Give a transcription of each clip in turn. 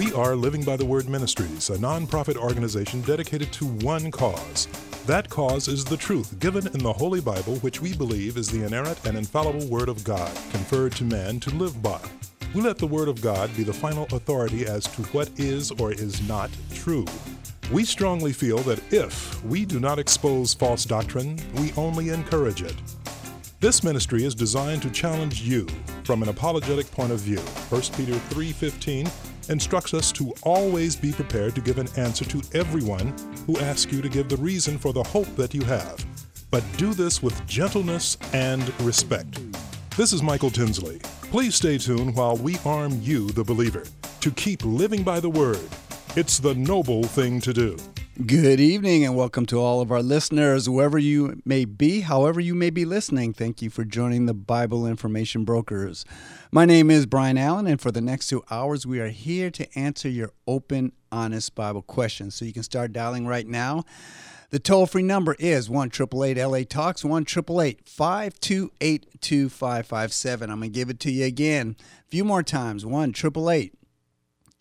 We are Living by the Word Ministries, a nonprofit organization dedicated to one cause. That cause is the truth given in the Holy Bible, which we believe is the inerrant and infallible Word of God, conferred to man to live by. We let the Word of God be the final authority as to what is or is not true. We strongly feel that if we do not expose false doctrine, we only encourage it. This ministry is designed to challenge you from an apologetic point of view. 1 Peter 3:15 instructs us to always be prepared to give an answer to everyone who asks you to give the reason for the hope that you have. But do this with gentleness and respect. This is Michael Tinsley. Please stay tuned while we arm you, the believer, to keep living by the word. It's the noble thing to do. Good evening and welcome to all of our listeners, whoever you may be, however you may be listening. Thank you for joining the Bible Information Brokers. My name is Brian Allen, and for the next two hours, we are here to answer your open, honest Bible questions. So you can start dialing right now. The toll free number is 1 LA Talks, 1 528 2557. I'm going to give it to you again a few more times 1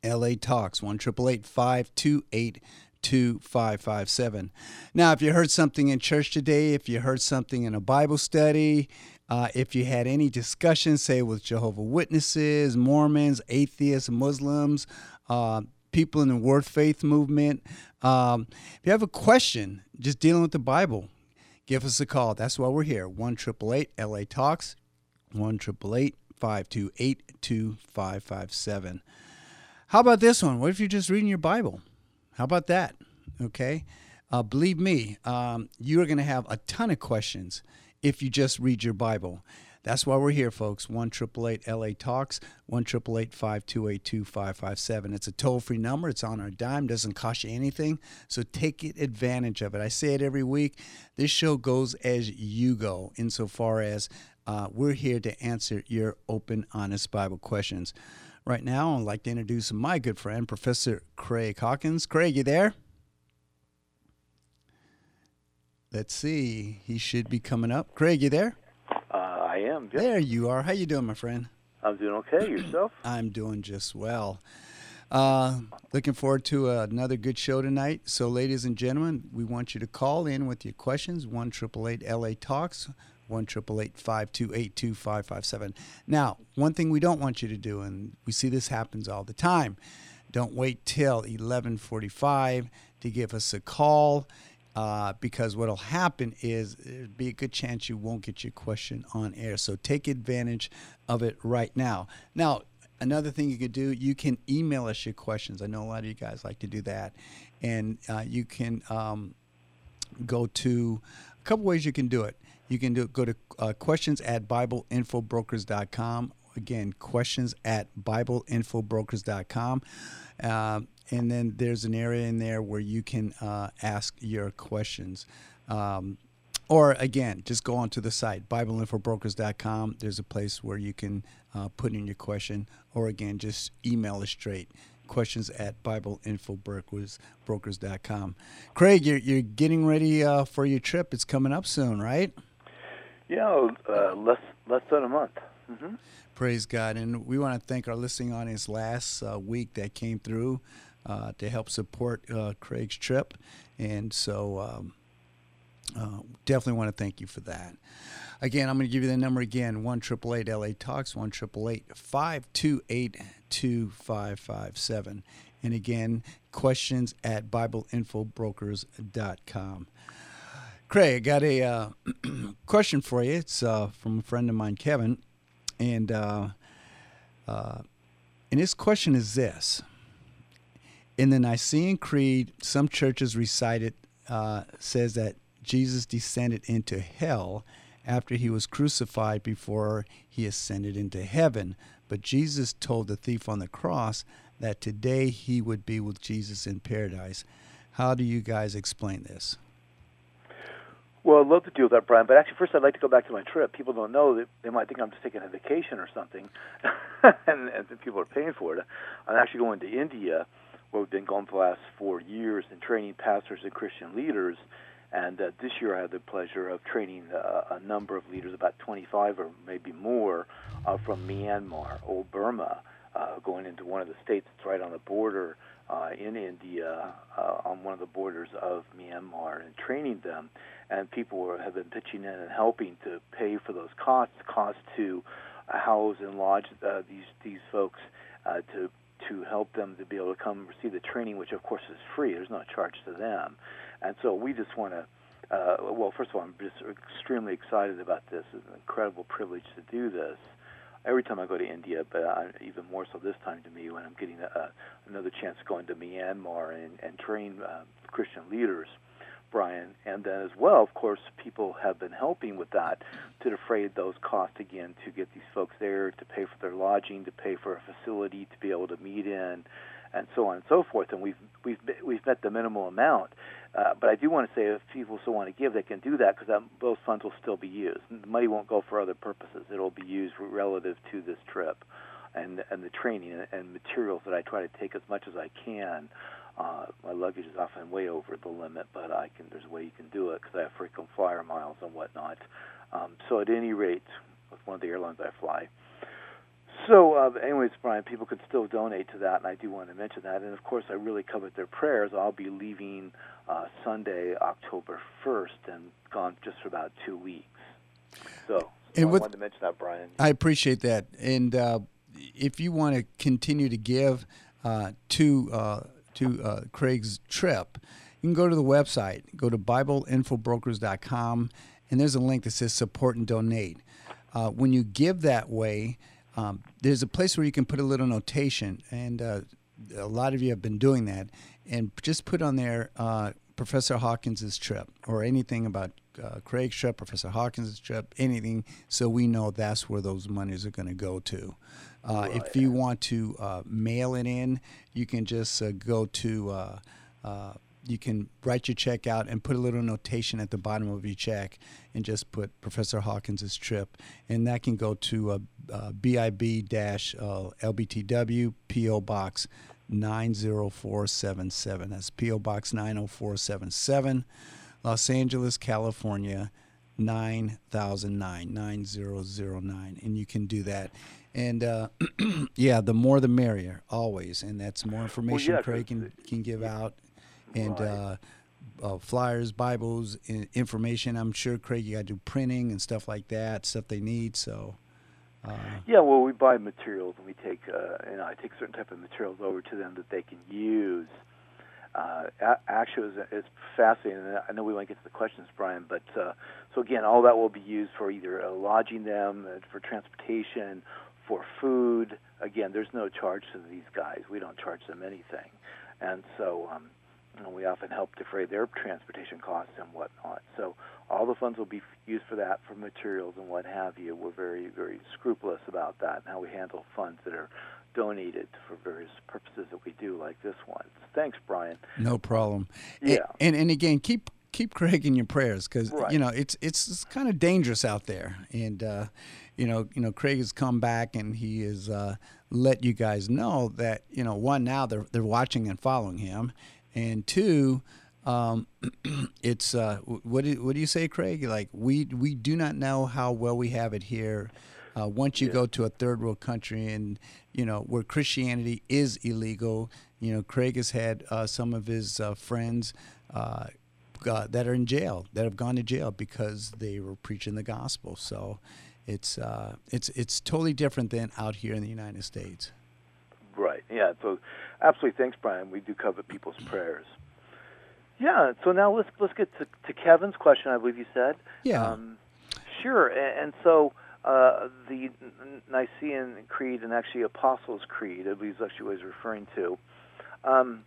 LA Talks, 1 528 2557. Now, if you heard something in church today, if you heard something in a Bible study, uh, if you had any discussion, say with Jehovah Witnesses, Mormons, atheists, Muslims, uh, people in the Word Faith movement, um, if you have a question just dealing with the Bible, give us a call. That's why we're here. 1 LA Talks, 1 528 2557. How about this one? What if you're just reading your Bible? How about that? Okay. Uh, believe me, um, you are going to have a ton of questions if you just read your Bible. That's why we're here, folks. 1 LA Talks, 1 528 2557. It's a toll free number. It's on our dime, doesn't cost you anything. So take advantage of it. I say it every week. This show goes as you go, insofar as uh, we're here to answer your open, honest Bible questions. Right now, I'd like to introduce my good friend, Professor Craig Hawkins. Craig, you there? Let's see. He should be coming up. Craig, you there? Uh, I am. There you are. How you doing, my friend? I'm doing okay. Yourself? I'm doing just well. Uh, looking forward to another good show tonight. So, ladies and gentlemen, we want you to call in with your questions. One triple eight LA Talks one triple eight five two eight two five five seven. Now, one thing we don't want you to do, and we see this happens all the time, don't wait till eleven forty five to give us a call. Uh, because what'll happen is there'd be a good chance you won't get your question on air. So take advantage of it right now. Now, another thing you could do, you can email us your questions. I know a lot of you guys like to do that, and uh, you can um, go to a couple ways you can do it. You can do go to uh, questions at BibleInfoBrokers.com. Again, questions at BibleInfoBrokers.com. Uh, and then there's an area in there where you can uh, ask your questions. Um, or again, just go onto the site, BibleInfoBrokers.com. There's a place where you can uh, put in your question. Or again, just email us straight questions at BibleInfoBrokers.com. Craig, you're, you're getting ready uh, for your trip. It's coming up soon, right? Yeah, uh, less less than a month. Mm-hmm. Praise God, and we want to thank our listening audience last uh, week that came through uh, to help support uh, Craig's trip, and so um, uh, definitely want to thank you for that. Again, I'm going to give you the number again: one triple eight LA Talks, one triple eight five two eight two five five seven, and again, questions at BibleInfoBrokers.com. Craig, I got a uh, question for you. It's uh, from a friend of mine, Kevin, and uh, uh, and his question is this: In the Nicene Creed, some churches recite it uh, says that Jesus descended into hell after he was crucified before he ascended into heaven. But Jesus told the thief on the cross that today he would be with Jesus in paradise. How do you guys explain this? Well, I'd love to deal with that, Brian. But actually, first, I'd like to go back to my trip. People don't know that they might think I'm just taking a vacation or something, and, and people are paying for it. I'm actually going to India, where we've been going for the last four years and training pastors and Christian leaders. And uh, this year, I had the pleasure of training uh, a number of leaders, about 25 or maybe more, uh, from Myanmar, old Burma, uh, going into one of the states that's right on the border uh, in India, uh, on one of the borders of Myanmar, and training them. And people have been pitching in and helping to pay for those costs, costs to house and lodge uh, these these folks uh, to to help them to be able to come receive the training, which of course is free. There's no charge to them, and so we just want to. Uh, well, first of all, I'm just extremely excited about this. It's an incredible privilege to do this. Every time I go to India, but I, even more so this time to me when I'm getting a, another chance going to go into Myanmar and, and train uh, Christian leaders. Brian. And then as well, of course, people have been helping with that to defray those costs again to get these folks there, to pay for their lodging, to pay for a facility to be able to meet in, and so on and so forth. And we've we've we've met the minimal amount. Uh, but I do want to say, if people still want to give, they can do that because those funds will still be used. The money won't go for other purposes. It'll be used relative to this trip, and and the training and materials that I try to take as much as I can uh, my luggage is often way over the limit, but I can. There's a way you can do it because I have frequent flyer miles and whatnot. Um, so at any rate, with one of the airlines I fly. So, uh, anyways, Brian, people could still donate to that, and I do want to mention that. And of course, I really covet their prayers. I'll be leaving uh, Sunday, October 1st, and gone just for about two weeks. So, so and I wanted to mention that, Brian. I appreciate that. And uh, if you want to continue to give uh, to uh, to uh, Craig's trip, you can go to the website, go to BibleInfoBrokers.com, and there's a link that says support and donate. Uh, when you give that way, um, there's a place where you can put a little notation, and uh, a lot of you have been doing that, and just put on there uh, Professor Hawkins's trip or anything about uh, Craig's trip, Professor Hawkins's trip, anything, so we know that's where those monies are going to go to. Uh, right. If you want to uh, mail it in, you can just uh, go to. Uh, uh, you can write your check out and put a little notation at the bottom of your check and just put Professor Hawkins's trip, and that can go to uh, BIB-LBTW PO Box 90477. That's PO Box 90477, Los Angeles, California 9009 9009, and you can do that. And uh, yeah, the more the merrier, always. And that's more information well, yeah, Craig can, can give out. And right. uh, uh, flyers, Bibles, information. I'm sure Craig, you got to do printing and stuff like that, stuff they need. So. Uh, yeah, well, we buy materials and we take, uh, you know, I take certain type of materials over to them that they can use. Uh, actually, it's, it's fascinating. I know we won't get to the questions, Brian, but uh, so again, all that will be used for either uh, lodging them, uh, for transportation, for food. Again, there's no charge to these guys. We don't charge them anything, and so um, you we often help defray their transportation costs and whatnot. So all the funds will be used for that, for materials and what have you. We're very, very scrupulous about that and how we handle funds that are donated for various purposes that we do, like this one. Thanks, Brian. No problem. Yeah, and and, and again, keep keep Craig in your prayers because right. you know it's it's, it's kind of dangerous out there, and uh, you know, you know, Craig has come back and he has uh, let you guys know that you know, one now they're they're watching and following him, and two, um, it's uh, what do, what do you say, Craig? Like we we do not know how well we have it here. Uh, once you yeah. go to a third world country and you know where Christianity is illegal, you know Craig has had uh, some of his uh, friends uh, uh, that are in jail that have gone to jail because they were preaching the gospel. So it's uh, it's it's totally different than out here in the United States. Right. Yeah. So, absolutely. Thanks, Brian. We do cover people's prayers. Yeah. So now let's let's get to, to Kevin's question. I believe you said. Yeah. Um, sure. And, and so uh, the Nicene Creed and actually Apostles' Creed, believe is actually what referring to. Um,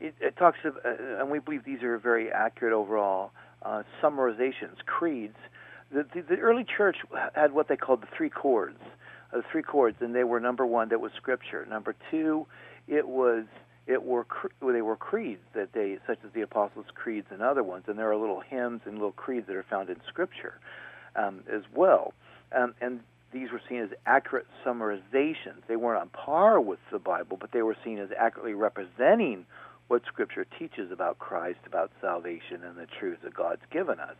it, it, talks, of, uh, and we believe these are very accurate overall uh, summarizations, creeds the, the, the early church had what they called the three chords, uh, the three chords, and they were number one, that was scripture. Number two, it was it were they were creeds that they such as the apostles' creeds and other ones, and there are little hymns and little creeds that are found in scripture um, as well, um, and these were seen as accurate summarizations. They weren't on par with the Bible, but they were seen as accurately representing what Scripture teaches about Christ, about salvation, and the truths that God's given us.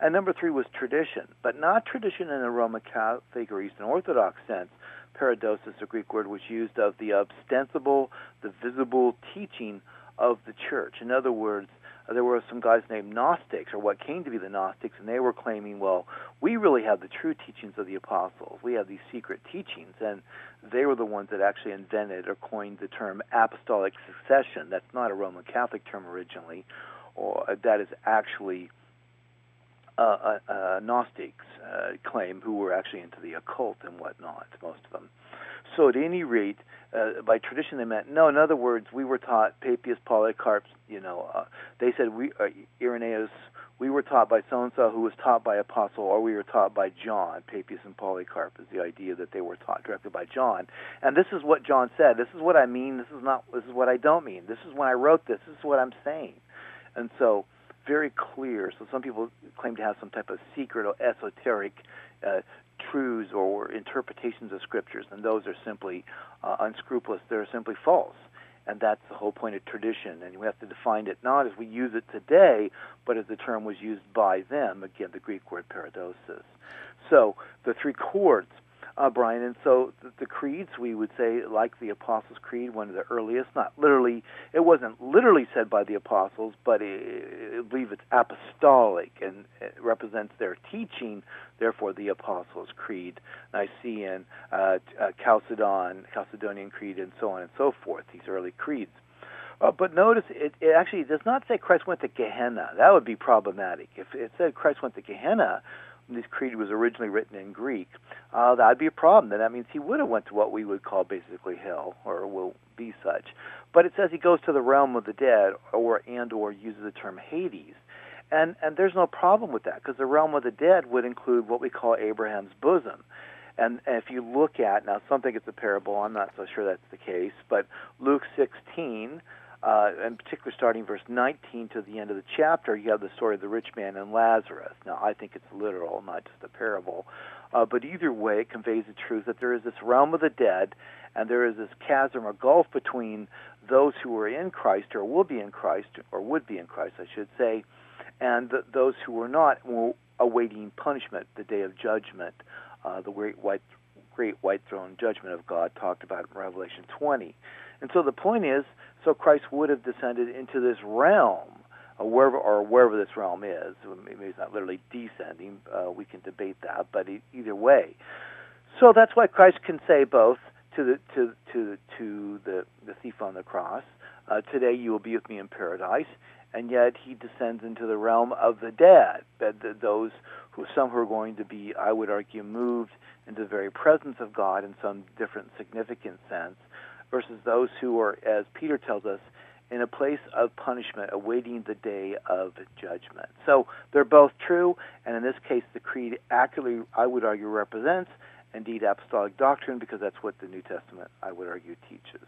And number three was tradition, but not tradition in a Roman Catholic or Eastern Orthodox sense, paradosis, a Greek word, was used of the ostensible, the visible teaching of the church. In other words, there were some guys named Gnostics, or what came to be the Gnostics, and they were claiming, well, we really have the true teachings of the apostles. We have these secret teachings, and they were the ones that actually invented or coined the term apostolic succession. That's not a Roman Catholic term originally, or that is actually uh, uh, uh, Gnostics uh, claim who were actually into the occult and whatnot, most of them. So at any rate, uh, by tradition they meant no. In other words, we were taught Papias, Polycarp. You know, uh, they said we uh, Irenaeus. We were taught by so and so, who was taught by Apostle, or we were taught by John. Papias and Polycarp is the idea that they were taught directly by John. And this is what John said. This is what I mean. This is not. This is what I don't mean. This is when I wrote this. This is what I'm saying. And so, very clear. So some people claim to have some type of secret or esoteric uh, truths or interpretations of scriptures, and those are simply uh, unscrupulous. They're simply false. And that's the whole point of tradition. And we have to define it not as we use it today, but as the term was used by them. Again, the Greek word paradosis. So the three chords uh, Brian. And so the, the creeds, we would say, like the Apostles' Creed, one of the earliest, not literally, it wasn't literally said by the apostles, but it, I believe it's apostolic and it represents their teaching. Therefore, the Apostles' Creed, Nicene, uh, uh, Chalcedon, Chalcedonian Creed, and so on and so forth. These early creeds. Uh, but notice it, it actually does not say Christ went to Gehenna. That would be problematic. If it said Christ went to Gehenna, this creed was originally written in Greek, uh, that'd be a problem. Then that means he would have went to what we would call basically hell, or will be such. But it says he goes to the realm of the dead, or and or uses the term Hades, and and there's no problem with that because the realm of the dead would include what we call Abraham's bosom. And, and if you look at now, some think it's a parable. I'm not so sure that's the case, but Luke 16 uh, in particular starting verse 19 to the end of the chapter, you have the story of the rich man and Lazarus. Now, I think it's literal, not just a parable. Uh, but either way, it conveys the truth that there is this realm of the dead, and there is this chasm or gulf between those who are in Christ or will be in Christ, or would be in Christ, I should say, and th- those who are not, awaiting punishment, the day of judgment, uh, the great white, great white throne judgment of God talked about in Revelation 20. And so the point is, so Christ would have descended into this realm, or wherever, or wherever this realm is. Maybe it's not literally descending. Uh, we can debate that, but either way. So that's why Christ can say both to the to to to the the thief on the cross. Uh, Today you will be with me in paradise, and yet he descends into the realm of the dead. Those who some who are going to be, I would argue, moved into the very presence of God in some different significant sense versus those who are, as Peter tells us, in a place of punishment, awaiting the day of judgment. So they're both true, and in this case, the creed accurately, I would argue, represents indeed apostolic doctrine because that's what the New Testament, I would argue, teaches.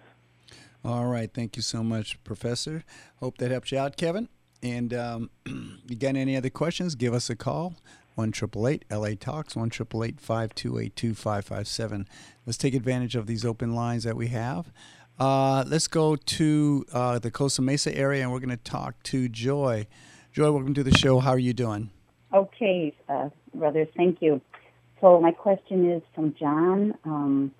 All right. Thank you so much, Professor. Hope that helps you out, Kevin. And um, you got any other questions? Give us a call. 1 LA Talks, 1 528 Let's take advantage of these open lines that we have. Uh, let's go to uh, the Costa Mesa area and we're going to talk to Joy. Joy, welcome to the show. How are you doing? Okay, uh, brothers, thank you. So, my question is from John um,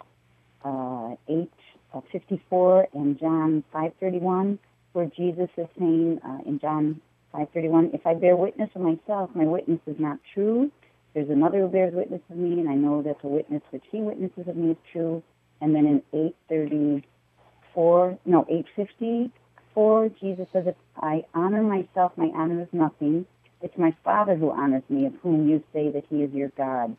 uh, 8 uh, 54 and John 531, where Jesus is saying uh, in John 531, if I bear witness of myself, my witness is not true. There's another who bears witness of me, and I know that the witness which he witnesses of me is true. And then in 834, no, 854, Jesus says, if I honor myself, my honor is nothing. It's my Father who honors me, of whom you say that he is your God.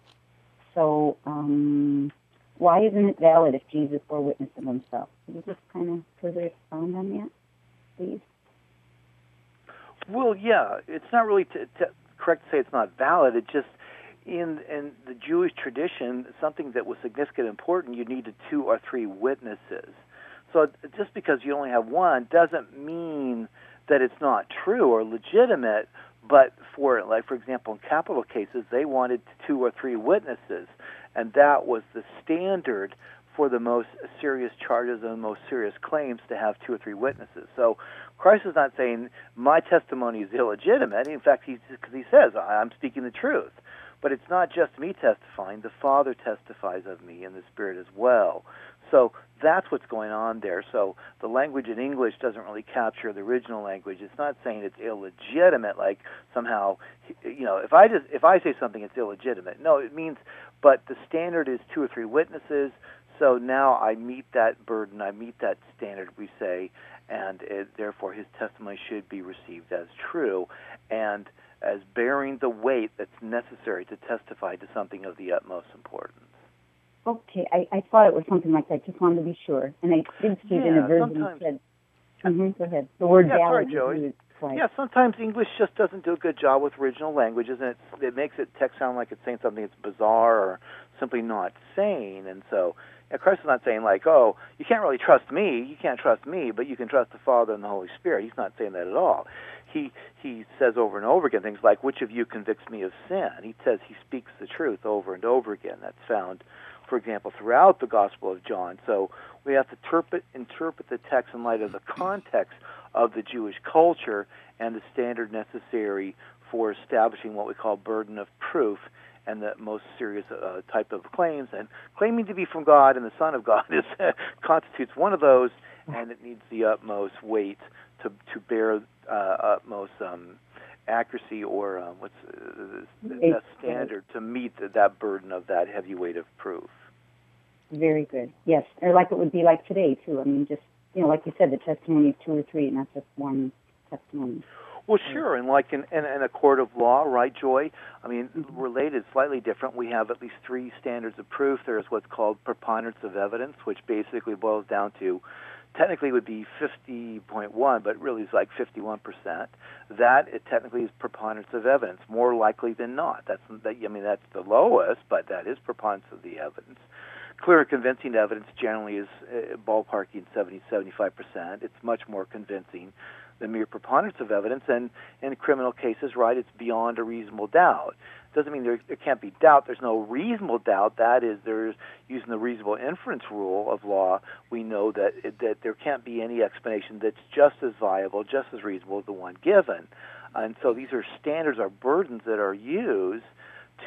So, um, why isn't it valid if Jesus bore witness of himself? Can you just kind of further expound on that, please? Well, yeah, it's not really t- t- correct to say it's not valid. It just in in the Jewish tradition, something that was significant, and important, you needed two or three witnesses. So just because you only have one doesn't mean that it's not true or legitimate. But for like for example, in capital cases, they wanted two or three witnesses, and that was the standard for the most serious charges and the most serious claims to have two or three witnesses. So Christ is not saying my testimony is illegitimate. In fact, he because he says I'm speaking the truth. But it's not just me testifying, the Father testifies of me and the Spirit as well. So that's what's going on there. So the language in English doesn't really capture the original language. It's not saying it's illegitimate, like somehow, you know, if I just if I say something, it's illegitimate. No, it means, but the standard is two or three witnesses. So now I meet that burden, I meet that standard, we say, and it, therefore his testimony should be received as true and as bearing the weight that's necessary to testify to something of the utmost importance. Okay, I, I thought it was something like that. Just wanted to be sure. And I did see it in Yeah, a version sometimes- that said, mm go ahead. The word Yeah, sorry, valid. Joey. used twice. Yeah, sometimes English just doesn't do a good job with original languages, and it's, it makes it text sound like it's saying something that's bizarre or simply not sane. And so, yeah, Christ is not saying like, "Oh, you can't really trust me. You can't trust me, but you can trust the Father and the Holy Spirit." He's not saying that at all. He he says over and over again things like, "Which of you convicts me of sin?" He says he speaks the truth over and over again. That's found, for example, throughout the Gospel of John. So we have to interpret interpret the text in light of the context of the Jewish culture and the standard necessary for establishing what we call burden of proof and the most serious uh, type of claims. And claiming to be from God and the Son of God is constitutes one of those, and it needs the utmost weight to to bear uh, utmost um, accuracy or uh, what's uh, the It's- standard to meet the, that burden of that heavy weight of proof. Very good. Yes, or like it would be like today too. I mean, just you know, like you said, the testimony of two or three, not just one testimony. Well, sure, and like in, in, in a court of law, right, Joy? I mean, related, slightly different. We have at least three standards of proof. There's what's called preponderance of evidence, which basically boils down to, technically would be 50.1, but really is like 51%. That it technically is preponderance of evidence, more likely than not. That's that. I mean, that's the lowest, but that is preponderance of the evidence. Clear and convincing evidence generally is uh, ballparking 70, 75%. It's much more convincing the mere preponderance of evidence. And in criminal cases, right, it's beyond a reasonable doubt. Doesn't mean there, there can't be doubt. There's no reasonable doubt. That is, there's using the reasonable inference rule of law. We know that that there can't be any explanation that's just as viable, just as reasonable as the one given. And so these are standards, are burdens that are used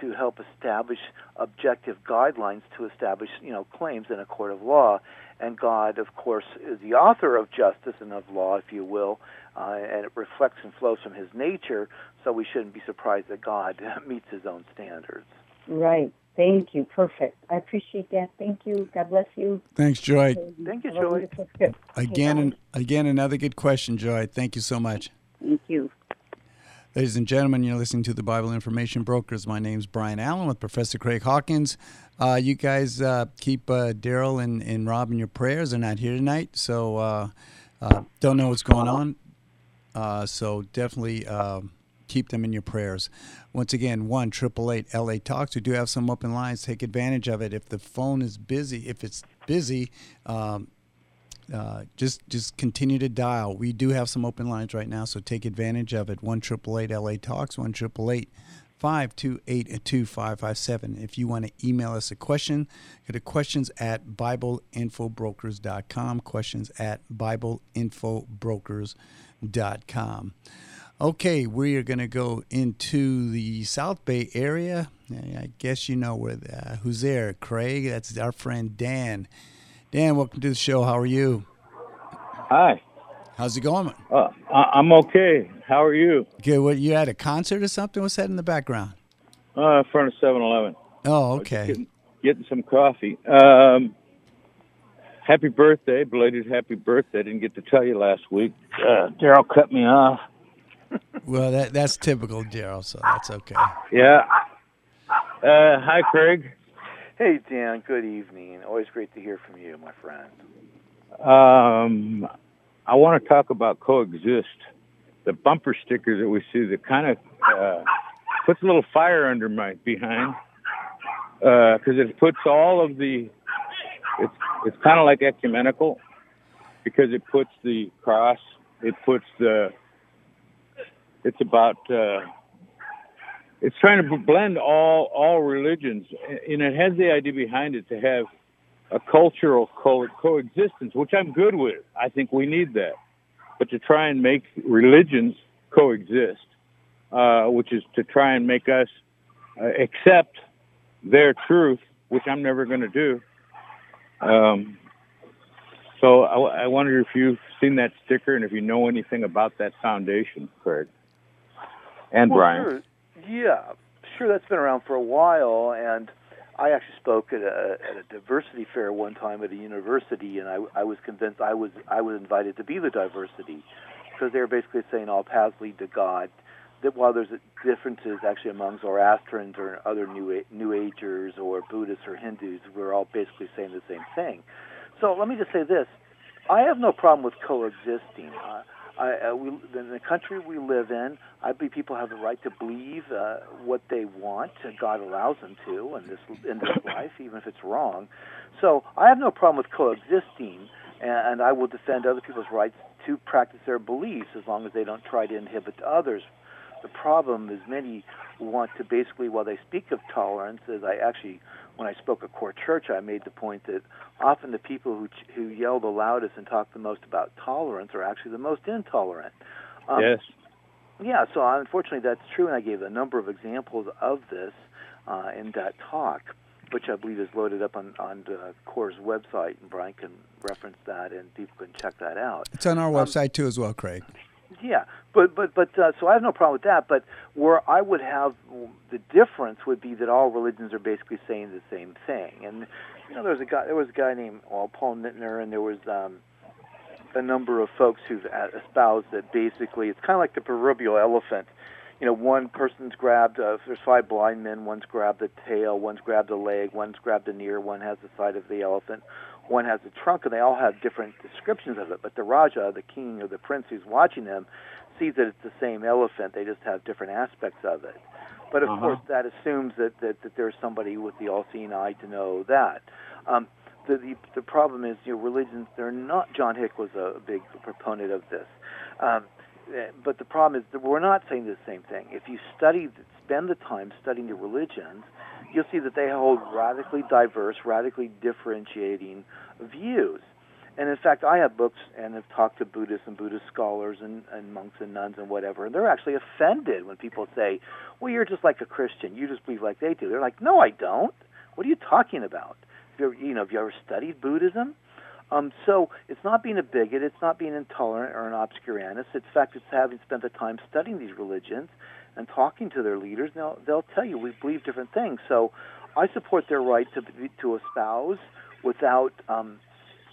to help establish objective guidelines to establish, you know, claims in a court of law. And God, of course, is the author of justice and of law, if you will, uh, and it reflects and flows from His nature. So we shouldn't be surprised that God meets His own standards. Right. Thank you. Perfect. I appreciate that. Thank you. God bless you. Thanks, Joy. Thank you, Joy. Again, bye. and again, another good question, Joy. Thank you so much. Thank you. Ladies and gentlemen, you're listening to the Bible Information Brokers. My name's Brian Allen with Professor Craig Hawkins. Uh, you guys uh, keep uh, Daryl and, and Rob in your prayers. They're not here tonight, so uh, uh, don't know what's going on. Uh, so definitely uh, keep them in your prayers. Once again, one triple eight LA Talks. We do have some open lines. Take advantage of it. If the phone is busy, if it's busy, um, uh, just just continue to dial. We do have some open lines right now, so take advantage of it. One triple eight LA Talks. One triple eight. 528-2557. If you want to email us a question, go to questions at bibleinfobrokers.com. Questions at bibleinfobrokers.com. Okay, we are going to go into the South Bay area. I guess you know where uh, who's there. Craig, that's our friend Dan. Dan, welcome to the show. How are you? Hi. How's it going? Uh, I- I'm okay. How are you? Good. What you at a concert or something? What's that in the background? Uh, in front of 7-Eleven. Oh, okay. Getting, getting some coffee. Um, happy birthday, belated happy birthday. Didn't get to tell you last week. Uh, Daryl cut me off. Well, that that's typical Daryl, so that's okay. Yeah. Uh, hi, Craig. Hey, Dan. Good evening. Always great to hear from you, my friend. Um, I want to talk about coexist. The bumper stickers that we see that kind of uh, puts a little fire under my behind because it puts all of the it's it's kind of like ecumenical because it puts the cross, it puts the it's about uh, it's trying to blend all all religions, and it has the idea behind it to have a cultural co- coexistence, which I'm good with. I think we need that. But to try and make religions coexist, uh, which is to try and make us uh, accept their truth, which I'm never going to do. Um, so I, I wonder if you've seen that sticker and if you know anything about that foundation, Craig and well, Brian. Sure. Yeah, sure. That's been around for a while, and I actually spoke at a at a diversity fair one time at a university, and I I was convinced I was I was invited to be the diversity because they were basically saying all paths lead to God. That while there's differences actually among Zoroastrians or other New New Agers or Buddhists or Hindus, we're all basically saying the same thing. So let me just say this: I have no problem with coexisting. Uh, I, uh, we, in the country we live in, I believe people have the right to believe uh, what they want. And God allows them to in this in this life, even if it's wrong. So I have no problem with coexisting, and, and I will defend other people's rights to practice their beliefs as long as they don't try to inhibit others. The problem is many want to basically, while they speak of tolerance, as I actually, when I spoke at Core Church, I made the point that often the people who who yell the loudest and talk the most about tolerance are actually the most intolerant. Um, yes. Yeah. So unfortunately, that's true, and I gave a number of examples of this uh, in that talk, which I believe is loaded up on on uh, Core's website, and Brian can reference that, and people can check that out. It's on our um, website too, as well, Craig. Yeah, but but but uh, so I have no problem with that. But where I would have the difference would be that all religions are basically saying the same thing. And you know, there was a guy there was a guy named well, Paul Knitter, and there was um, a number of folks who've espoused that basically it's kind of like the proverbial elephant. You know, one person's grabbed. Uh, there's five blind men. One's grabbed the tail. One's grabbed a leg. One's grabbed an ear. One has the side of the elephant one has a trunk, and they all have different descriptions of it. But the Raja, the king or the prince who's watching them, sees that it's the same elephant. They just have different aspects of it. But of uh-huh. course, that assumes that, that, that there's somebody with the all-seeing eye to know that. Um, the, the the problem is, you know, religions. They're not. John Hick was a big proponent of this. Um, eh, but the problem is that we're not saying the same thing. If you study, spend the time studying the religions, you'll see that they hold radically diverse, radically differentiating views. And in fact, I have books and have talked to Buddhists and Buddhist scholars and, and monks and nuns and whatever, and they're actually offended when people say, "Well, you're just like a Christian. You just believe like they do." They're like, "No, I don't. What are you talking about? Have you, ever, you know, have you ever studied Buddhism?" Um, so it's not being a bigot, it's not being intolerant or an obscurantist. In fact, it's having spent the time studying these religions and talking to their leaders, they'll they'll tell you we believe different things. So I support their right to to espouse without um,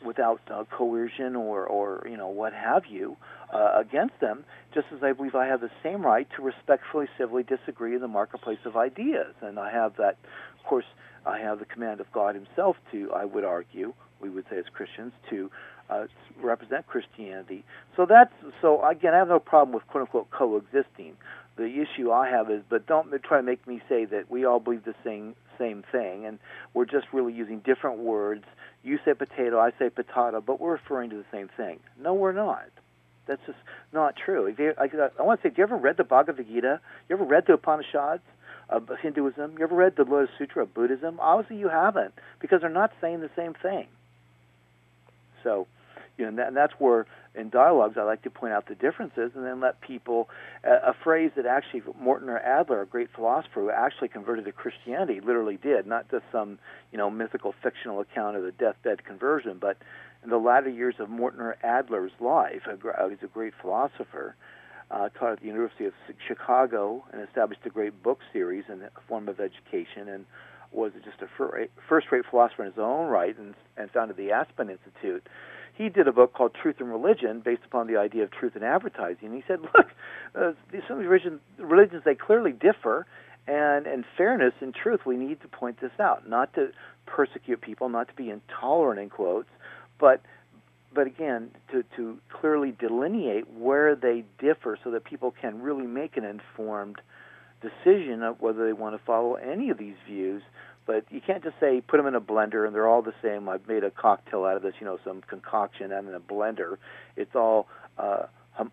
without uh, coercion or or you know what have you uh, against them. Just as I believe I have the same right to respectfully, civilly disagree in the marketplace of ideas, and I have that. Of course, I have the command of God Himself to. I would argue, we would say as Christians, to uh, represent Christianity. So that's so again, I have no problem with quote unquote coexisting the issue I have is, but don't try to make me say that we all believe the same same thing, and we're just really using different words. You say potato, I say patata, but we're referring to the same thing. No, we're not. That's just not true. You, I, I want to say, do you ever read the Bhagavad Gita? You ever read the Upanishads of Hinduism? You ever read the Lotus Sutra of Buddhism? Obviously, you haven't, because they're not saying the same thing. So, you know, and, that, and that's where in dialogues, I like to point out the differences and then let people. Uh, a phrase that actually Mortimer Adler, a great philosopher who actually converted to Christianity, literally did, not just some you know mythical fictional account of the deathbed conversion, but in the latter years of Mortimer Adler's life, a, he's a great philosopher. Uh, taught at the University of Chicago and established a great book series in a form of education and was just a first-rate philosopher in his own right and, and founded the Aspen Institute he did a book called Truth and Religion, based upon the idea of truth in advertising. He said, look, uh, some religions they clearly differ, and in fairness and truth, we need to point this out, not to persecute people, not to be intolerant in quotes, but but again, to, to clearly delineate where they differ so that people can really make an informed decision of whether they want to follow any of these views but you can't just say put them in a blender and they're all the same. I've made a cocktail out of this, you know, some concoction and in a blender. It's all uh, hom-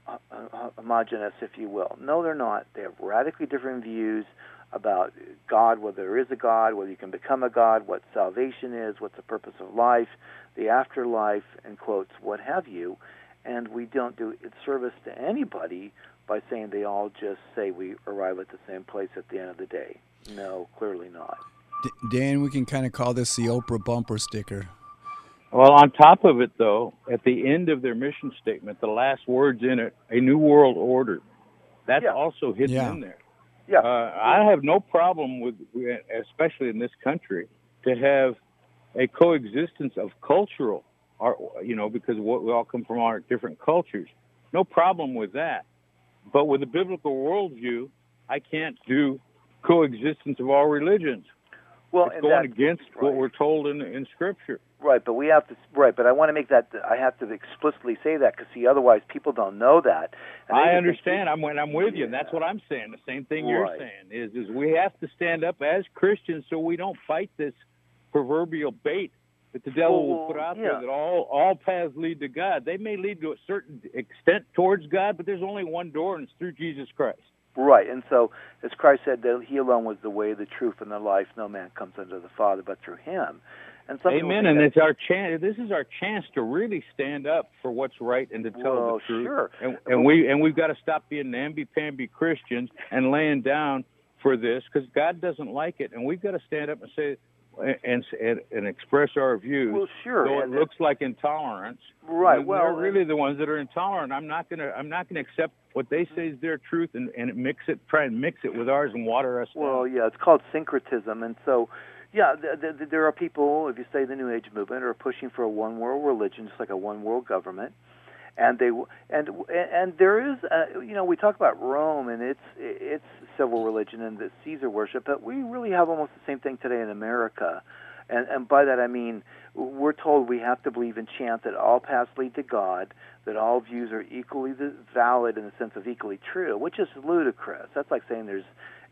homogenous, if you will. No, they're not. They have radically different views about God, whether there is a God, whether you can become a God, what salvation is, what's the purpose of life, the afterlife, and quotes, what have you. And we don't do it service to anybody by saying they all just say we arrive at the same place at the end of the day. No, clearly not. D- Dan, we can kind of call this the Oprah bumper sticker. Well, on top of it, though, at the end of their mission statement, the last words in it, a new world order, that's Yeah. also hidden Yeah. in there. Yeah. Uh, I have no problem with, especially in this country, to have a coexistence of cultural, art, you know, because we all come from our different cultures. No problem with that. But with a biblical worldview, I can't do coexistence of all religions. Well, it's going against what we're told in in Scripture. Right, but we have to. Right, but I want to make that. I have to explicitly say that because see, otherwise people don't know that. I just think- understand. I'm when I'm with you, and that's what I'm saying. The same thing you're Right. saying is is we have to stand up as Christians so we don't fight this proverbial bait that the devil will put out yeah. there that all all paths lead to God. They may lead to a certain extent towards God, but there's only one door, and it's through Jesus Christ. Right, and so as Christ said that He alone was the way, the truth, and the life. No man comes unto the Father but through Him. And Amen. And that- it's our chance. This is our chance to really stand up for what's right and to tell Well, the truth. sure. And, and we and we've got to stop being namby-pamby Christians and laying down for this because God doesn't like it, and we've got to stand up and say and and, and express our views. Well, sure, Though it and- looks like intolerance. Right, well, they're really the ones that are intolerant. I'm not gonna I'm not gonna accept what they say is their truth and and mix it try and mix it with ours and water us down. Well, yeah, it's called syncretism, and so, yeah, th- th- there are people, if you say the New Age movement, are pushing for a one world religion, just like a one world government, and they and and there is, uh, you know, we talk about Rome and its its civil religion and the Caesar worship, but we really have almost the same thing today in America. And, and by that I mean we're told we have to believe in chant that all paths lead to God, that all views are equally valid in the sense of equally true, which is ludicrous. That's like saying there's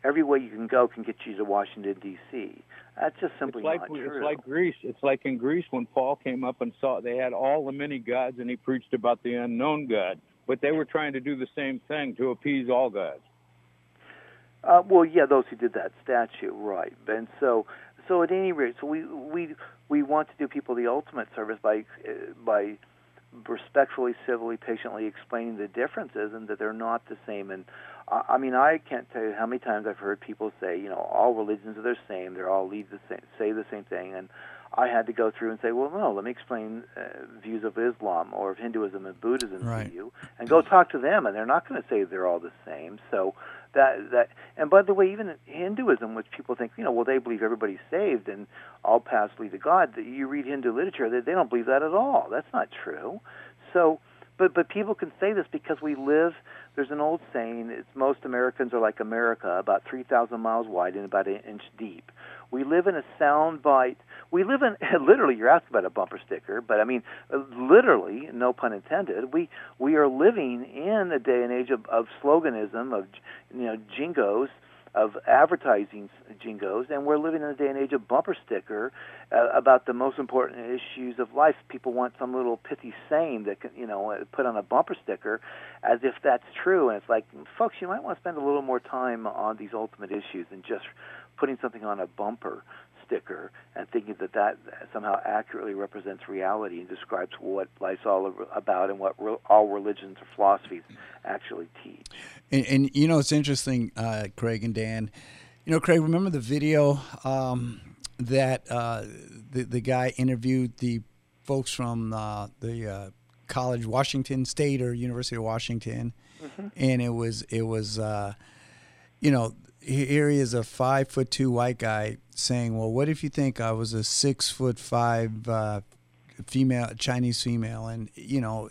every way you can go can get you to Washington D.C. That's just simply it's like not true. it's like Greece. It's like in Greece when Paul came up and saw they had all the many gods, and he preached about the unknown God. But they were trying to do the same thing to appease all gods. Uh, well, yeah, those who did that statue, right? And so, so at any rate, so we we we want to do people the ultimate service by uh, by respectfully, civilly, patiently explaining the differences and that they're not the same. And uh, I mean, I can't tell you how many times I've heard people say, you know, all religions are the same. They're all lead the same, say the same thing, and I had to go through and say, well, no, let me explain uh, views of Islam or of Hinduism and Buddhism Right. to you, and go talk to them, and they're not going to say they're all the same. So that that, and by the way, even in Hinduism, which people think, you know, well, they believe everybody's saved and all paths lead to God. that You read Hindu literature, they, they don't believe that at all. That's not true. So, but but people can say this because we live. There's an old saying: "It's most Americans are like America, about 3,000 miles wide and about an inch deep." We live in a sound bite. We live in literally. You're asking about a bumper sticker, but I mean uh, literally, no pun intended. We we are living in a day and age of, of sloganism, of you know jingos, of advertising jingos, and we're living in a day and age of bumper sticker uh, about the most important issues of life. People want some little pithy saying that can, you know uh, put on a bumper sticker, as if that's true. And it's like, folks, you might want to spend a little more time on these ultimate issues than just putting something on a bumper sticker and thinking that that somehow accurately represents reality and describes what life's all about and what re- all religions or philosophies actually teach. And, and you know, it's interesting, uh, Craig and Dan. You know, Craig, remember the video um, that uh, the the guy interviewed the folks from uh, the uh, college, Washington State or University of Washington, and it was it was, uh, you know, here he is, a five foot two white guy saying, "Well, what if you think I was a six foot five uh, female, Chinese female?" And you know,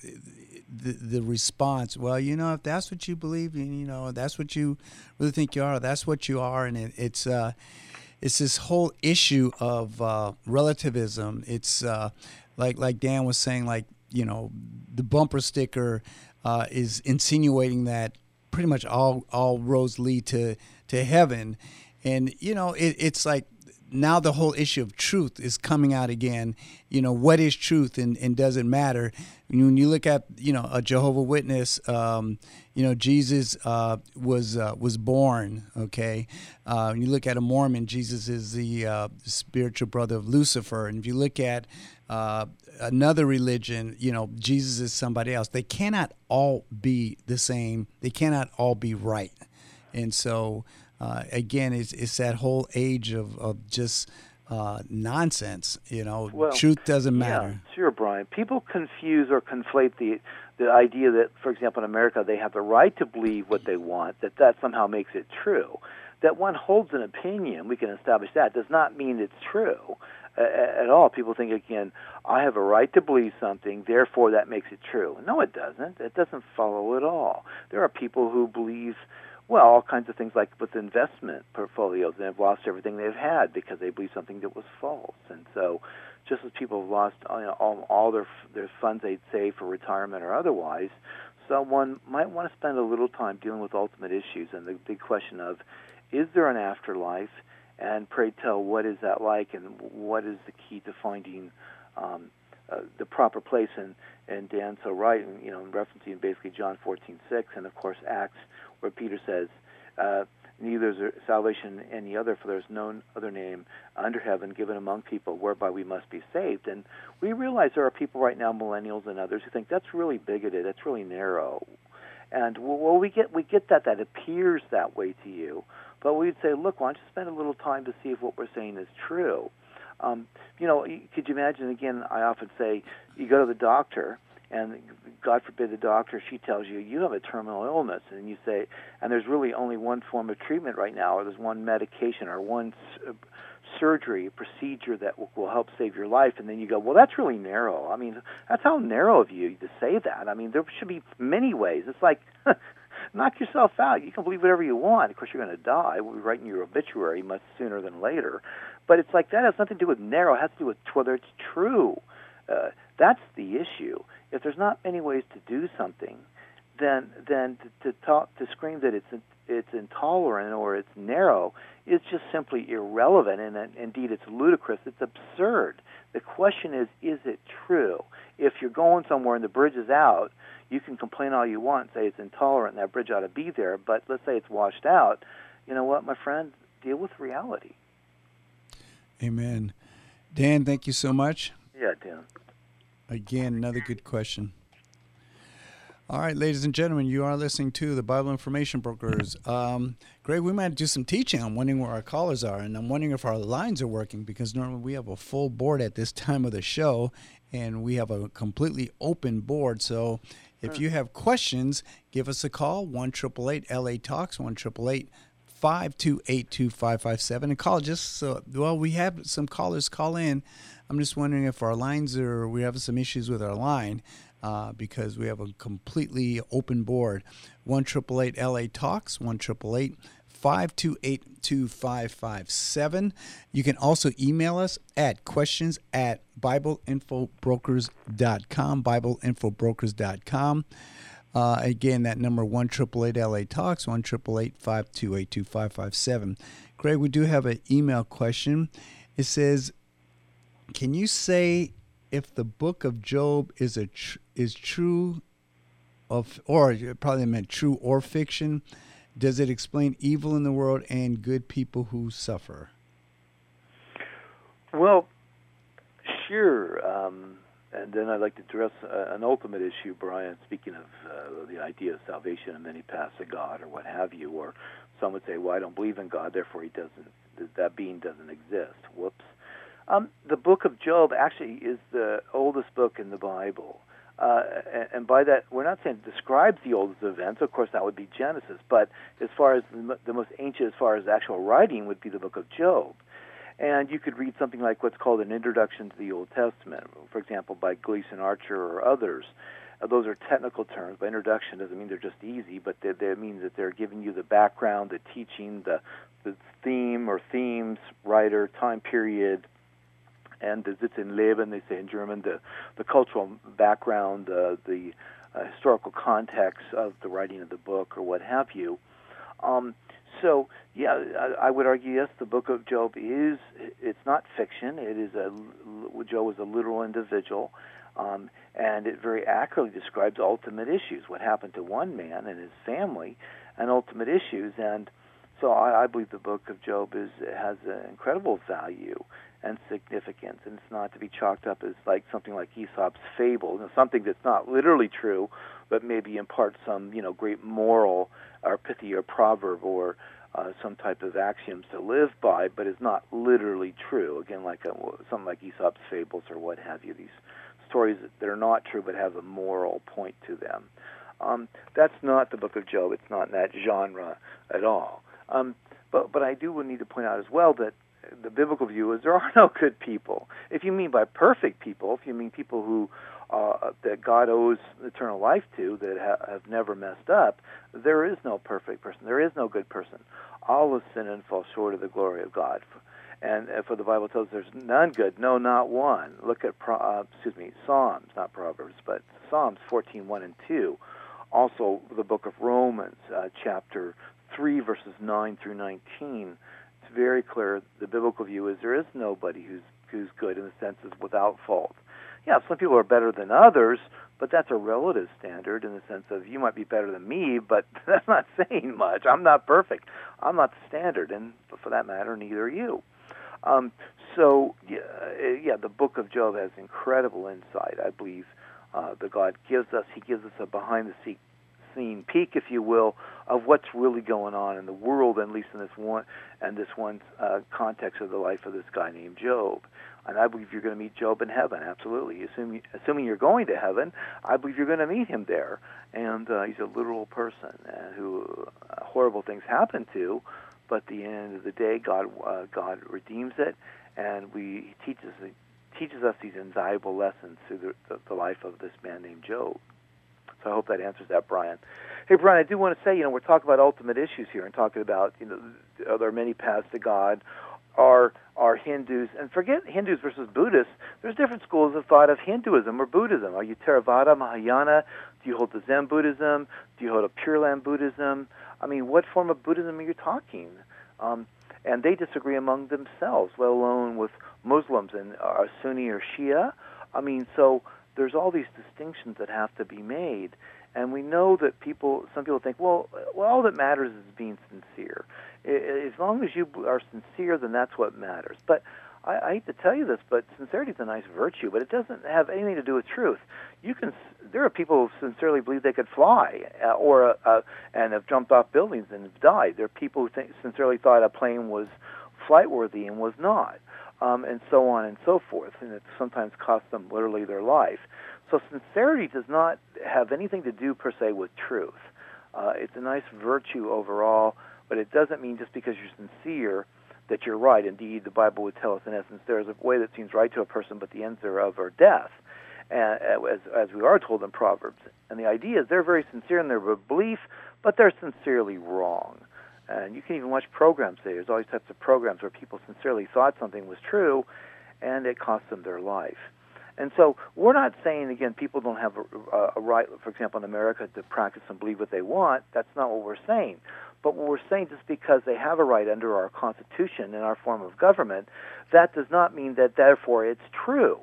the the response, well, you know, if that's what you believe, and you know, that's what you really think you are, that's what you are, and it, it's uh, it's this whole issue of uh, relativism. It's uh, like like Dan was saying, like you know, the bumper sticker uh, is insinuating that pretty much all all roads lead to to heaven, and you know, it, it's like now the whole issue of truth is coming out again. You know, what is truth and, and does it matter? When you look at, you know, a Jehovah Witness, um, you know, Jesus uh, was uh, was born, okay? Uh, when you look at a Mormon, Jesus is the uh, spiritual brother of Lucifer. And if you look at uh, another religion, you know, Jesus is somebody else. They cannot all be the same. They cannot all be right. And so uh, again, it's it's that whole age of of just uh, nonsense. You know, Well, truth doesn't matter. Yeah, sure, Brian. People confuse or conflate the the idea that, for example, in America, they have the right to believe what they want. That that somehow makes it true. That one holds an opinion, we can establish that, does not mean it's true at all. People think again, I have a right to believe something, therefore that makes it true. No, it doesn't. It doesn't follow at all. There are people who believe well, all kinds of things like with investment portfolios, and have lost everything they've had because they believe something that was false. And so, just as people have lost you know, all, all their their funds they'd save for retirement or otherwise, someone might want to spend a little time dealing with ultimate issues and the big question of, is there an afterlife? And pray tell, what is that like, and what is the key to finding um, uh, the proper place? And and Dan so right, and, you know, referencing basically John 14:6, and of course Acts where Peter says, uh, Neither is salvation any other, for there is no other name under heaven given among people whereby we must be saved. And we realize there are people right now, millennials and others, who think that's really bigoted, that's really narrow. And well, we get we get that that appears that way to you, but we'd say, look, why don't you spend a little time to see if what we're saying is true? Um, you know, could you imagine? Again, I often say, you go to the doctor, and God forbid the doctor she tells you you have a terminal illness, and you say, and there's really only one form of treatment right now, or there's one medication or one s- surgery procedure that will help save your life, and then you go, well, that's really narrow. I mean, that's how narrow of you to say that. I mean, there should be many ways. It's like. knock yourself out. You can believe whatever you want. Of course, you're going to die. We'll be writing your obituary much sooner than later. But it's like that has nothing to do with narrow. It has to do with whether it's true. Uh, that's the issue. If there's not many ways to do something, then then to, to talk to scream that it's it's intolerant or it's narrow is just simply irrelevant and, and indeed it's ludicrous. It's absurd. The question is, is it true? If you're going somewhere and the bridge is out, you can complain all you want, say it's intolerant and that bridge ought to be there. But let's say it's washed out. You know what, my friend? Deal with reality. Amen. Dan, thank you so much. Yeah, Dan. Again, another good question. All right, ladies and gentlemen, you are listening to the Bible Information Brokers. Um, Greg, we might do some teaching. I'm wondering where our callers are, and I'm wondering if our lines are working because normally we have a full board at this time of the show, and we have a completely open board. So if you have questions, give us a call 1 LA Talks, 1 528 2557. And call just so, well, we have some callers call in. I'm just wondering if our lines are, we have some issues with our line. Uh, because we have a completely open board. 1 LA Talks, 1 528 2557. You can also email us at questions at BibleInfoBrokers.com, BibleInfoBrokers.com. Uh, again, that number 1 LA Talks, 1 528 2557. Greg, we do have an email question. It says, Can you say if the book of Job is a tr- is true of or probably meant true or fiction? Does it explain evil in the world and good people who suffer? Well, sure. Um, and then I'd like to address uh, an ultimate issue, Brian. Speaking of uh, the idea of salvation, and many paths to God or what have you, or some would say, "Well, I don't believe in God, therefore He doesn't. That being doesn't exist." Whoops. Um, the book of Job actually is the oldest book in the Bible. Uh, and, by that, we're not saying describes the oldest events. Of course, that would be Genesis. But as far as the, most ancient, as far as actual writing, would be the book of Job. And you could read something like what's called an introduction to the Old Testament, for example, by Gleason Archer or others. Uh, those are technical terms. By introduction doesn't mean they're just easy, but they, they mean that they're giving you the background, the teaching, the, the theme or themes, writer, time period, and the Sitz im Leben, they say in German, the, the cultural background, uh, the uh, historical context of the writing of the book or what have you. Um, so, yeah, I, I would argue yes, the book of Job is, it's not fiction. It is a, Job is a literal individual. Um, and it very accurately describes ultimate issues, what happened to one man and his family, and ultimate issues. And so I, I believe the book of Job is has an incredible value and significance, and it's not to be chalked up as like something like Aesop's fable, you know, something that's not literally true, but maybe imparts some you know great moral or pithy or proverb or uh, some type of axioms to live by, but is not literally true. Again, like a, something like Aesop's fables or what have you. These stories that are not true but have a moral point to them. Um, that's not the Book of Job. It's not in that genre at all. Um, but but I do need to point out as well that the biblical view is there are no good people. If you mean by perfect people, if you mean people who uh, that God owes eternal life to that ha- have never messed up, there is no perfect person. There is no good person. All have sinned and fall short of the glory of God. And uh, for the Bible tells us there's none good, no, not one. Look at Pro, uh, excuse me, Psalms, not Proverbs, but Psalms 14, 1 and 2. Also, the book of Romans, uh, chapter 3, verses 9 through 19. Very clear. The biblical view is there is nobody who's who's good in the sense is without fault yeah, some people are better than others, but that's a relative standard in the sense of you might be better than me, but that's not saying much. I'm not perfect. I'm not the standard, and for that matter, neither are you. Um, so, yeah, yeah, the book of Job has incredible insight. I believe uh, that God gives us. He gives us a behind the scene peek, if you will, of what's really going on in the world, at least in this one and this one uh, context of the life of this guy named Job. And I believe you're going to meet Job in heaven. Absolutely, assuming assuming you're going to heaven, I believe you're going to meet him there. And uh, he's a literal person uh, who uh, horrible things happen to, but at the end of the day, God uh, God redeems it, and we he teaches teaches us these invaluable lessons through the, the, the life of this man named Job. So I hope that answers that, Brian. Hey, Brian, I do want to say, you know, we're talking about ultimate issues here and talking about, you know, there are there many paths to God? Are are Hindus and forget Hindus versus Buddhists. There's different schools of thought of Hinduism or Buddhism. Are you Theravada, Mahayana? Do you hold the Zen Buddhism? Do you hold a Pure Land Buddhism? I mean, what form of Buddhism are you talking? Um, and they disagree among themselves, let alone with Muslims and are Sunni or Shia. I mean, so there's all these distinctions that have to be made. And we know that people, some people think, well, well, all that matters is being sincere. As long as you are sincere, then that's what matters. But I, I hate to tell you this, but sincerity is a nice virtue, but it doesn't have anything to do with truth. You can. There are people who sincerely believe they could fly, uh, or uh, uh, and have jumped off buildings and have died. There are people who think, sincerely thought a plane was flight worthy and was not, um, and so on and so forth. And it sometimes costs them literally their life. So sincerity does not have anything to do per se with truth. Uh, it's a nice virtue overall, but it doesn't mean just because you're sincere that you're right. Indeed, the Bible would tell us, in essence, there is a way that seems right to a person, but the ends thereof are death, and, uh, as, as we are told in Proverbs. And the idea is they're very sincere in their belief, but they're sincerely wrong. And you can even watch programs today. There's all these types of programs where people sincerely thought something was true, and it cost them their life. And so we're not saying again people don't have a, a, right, for example, in America, to practice and believe what they want. That's not what we're saying. But what we're saying, just because they have a right under our Constitution and our form of government, that does not mean that therefore it's true.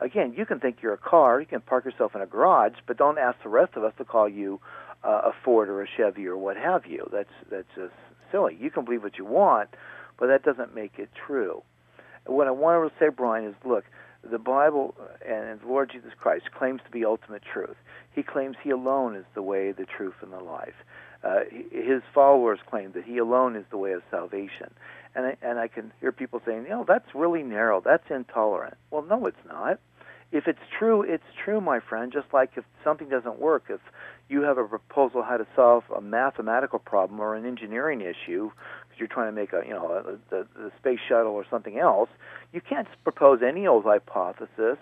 Again, you can think you're a car, you can park yourself in a garage, but don't ask the rest of us to call you uh, a Ford or a Chevy or what have you. That's that's just silly. You can believe what you want, but that doesn't make it true. What I want to say, Brian, is look the Bible and the Lord Jesus Christ claims to be ultimate truth. He claims He alone is the way, the truth, and the life. Uh, his followers claim that He alone is the way of salvation. And I, and I can hear people saying, you know, that's really narrow. That's intolerant. Well, no, it's not. If it's true, it's true, my friend. Just like if something doesn't work, if you have a proposal how to solve a mathematical problem or an engineering issue because you're trying to make a you know the space shuttle or something else, you can't propose any old hypothesis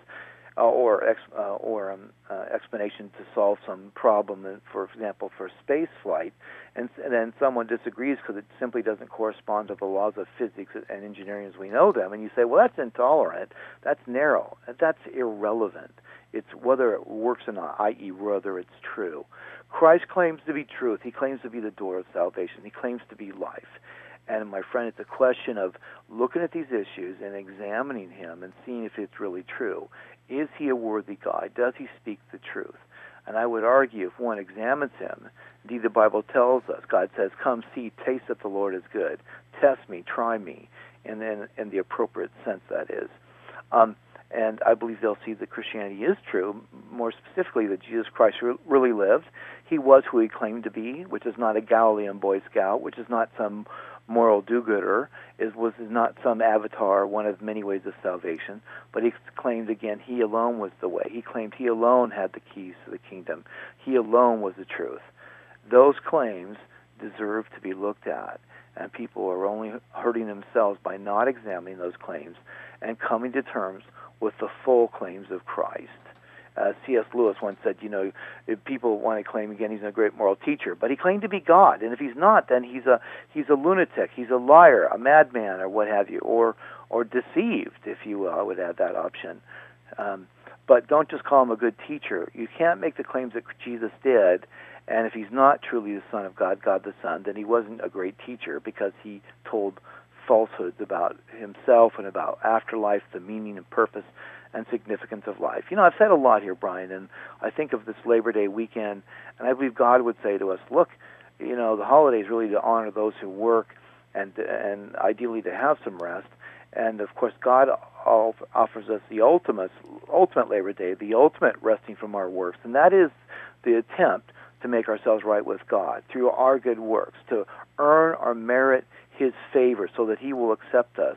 uh, or ex, uh, or um, uh, explanation to solve some problem, for example, for space flight, and, and then someone disagrees because it simply doesn't correspond to the laws of physics and engineering as we know them, and you say, well, that's intolerant, that's narrow, that's irrelevant. It's whether it works or not, i.e., whether it's true. Christ claims to be truth. He claims to be the door of salvation. He claims to be life. And my friend, it's a question of looking at these issues and examining him and seeing if it's really true. Is he a worthy guy? Does he speak the truth? And I would argue if one examines him, indeed the Bible tells us, God says, Come see, taste that the Lord is good. Test me, try me, and then in the appropriate sense that is. Um, and I believe they'll see that Christianity is true. More specifically, that Jesus Christ really lived. He was who he claimed to be, which is not a Galilean Boy Scout, which is not some moral do-gooder, is was not some avatar, one of many ways of salvation. But he claimed again, he alone was the way. He claimed he alone had the keys to the kingdom. He alone was the truth. Those claims deserve to be looked at, and people are only hurting themselves by not examining those claims and coming to terms with the full claims of Christ. Uh, C.S. Lewis once said, you know, if people want to claim again he's a great moral teacher, but he claimed to be God, and if he's not, then he's a he's a lunatic, he's a liar, a madman, or what have you, or or deceived, if you will. I would add that option. Um, but don't just call him a good teacher. You can't make the claims that Jesus did, and if he's not truly the Son of God, God the Son, then he wasn't a great teacher because he told falsehoods about himself and about afterlife, the meaning and purpose and significance of life. You know, I've said a lot here, Brian, and I think of this Labor Day weekend, and I believe God would say to us, look, you know, the holiday is really to honor those who work and and ideally to have some rest. And of course, God offers us the ultimate, ultimate Labor Day, the ultimate resting from our works, and that is the attempt to make ourselves right with God through our good works, to earn or merit His favor, so that He will accept us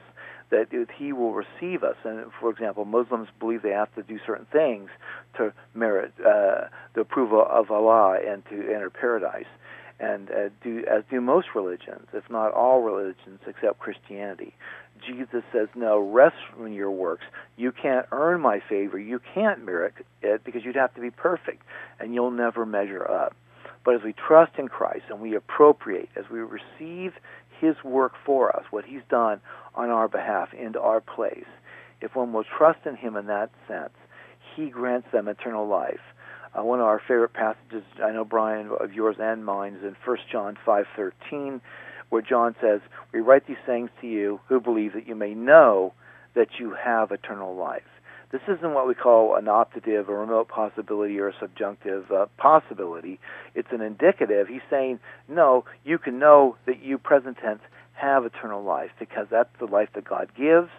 that he will receive us. And for example, Muslims believe they have to do certain things to merit uh, the approval of Allah and to enter paradise. And uh, do, as do most religions, if not all religions except Christianity. Jesus says, No, rest from your works. You can't earn my favor. You can't merit it because you'd have to be perfect, and you'll never measure up. But as we trust in Christ and we appropriate, as we receive his work for us, what He's done on our behalf into our place, if one will trust in Him in that sense, He grants them eternal life. Uh, one of our favorite passages, I know Brian of yours and mine, is in 1 John 5:13, where John says, "We write these things to you who believe that you may know that you have eternal life." This isn't what we call an optative, a remote possibility, or a subjunctive uh, possibility. It's an indicative. He's saying, no, you can know that you, present tense, have eternal life because that's the life that God gives.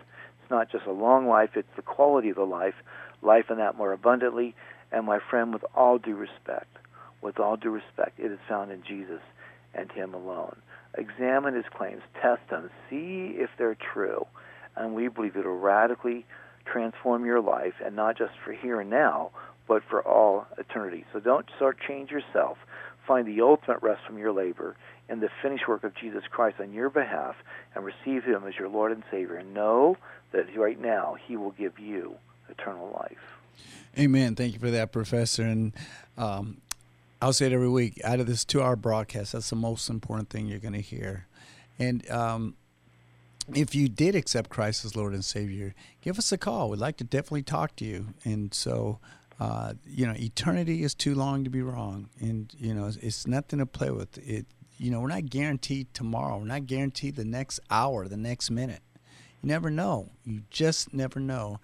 It's not just a long life, it's the quality of the life, life in that more abundantly. And my friend, with all due respect, with all due respect, it is found in Jesus and Him alone. Examine His claims, test them, see if they're true, and we believe it'll radically transform your life, and not just for here and now, but for all eternity. So don't start change yourself. Find the ultimate rest from your labor in the finished work of Jesus Christ on your behalf, and receive Him as your Lord and Savior. And know that right now He will give you eternal life. Amen. Thank you for that, Professor. And um, I'll say it every week. Out of this two-hour broadcast, that's the most important thing you're going to hear. And um, if you did accept Christ as Lord and Savior, give us a call. We'd like to definitely talk to you. And so, uh, you know, eternity is too long to be wrong, and you know, it's, it's nothing to play with. It, you know, we're not guaranteed tomorrow. We're not guaranteed the next hour, the next minute. You never know. You just never know,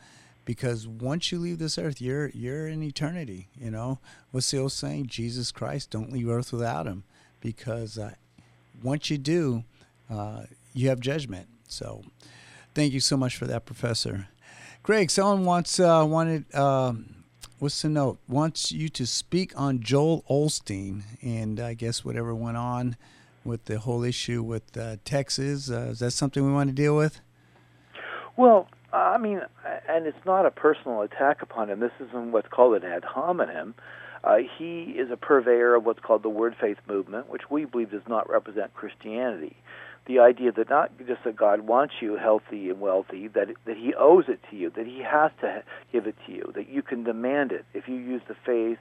because once you leave this earth, you're you're in eternity. You know, what's the old saying? Jesus Christ, don't leave earth without Him, because uh, once you do, uh, you have judgment so, thank you so much for that, Professor. Greg, someone wants uh, wanted uh, what's the note? Wants you to speak on Joel Osteen, and I guess whatever went on with the whole issue with uh, Texas. Uh, is that something we want to deal with? Well, I mean, and it's not a personal attack upon him. This isn't what's called an ad hominem. Uh, he is a purveyor of what's called the Word Faith movement, which we believe does not represent Christianity the idea that not just that God wants you healthy and wealthy, that that He owes it to you, that He has to give it to you, that you can demand it if you use the faith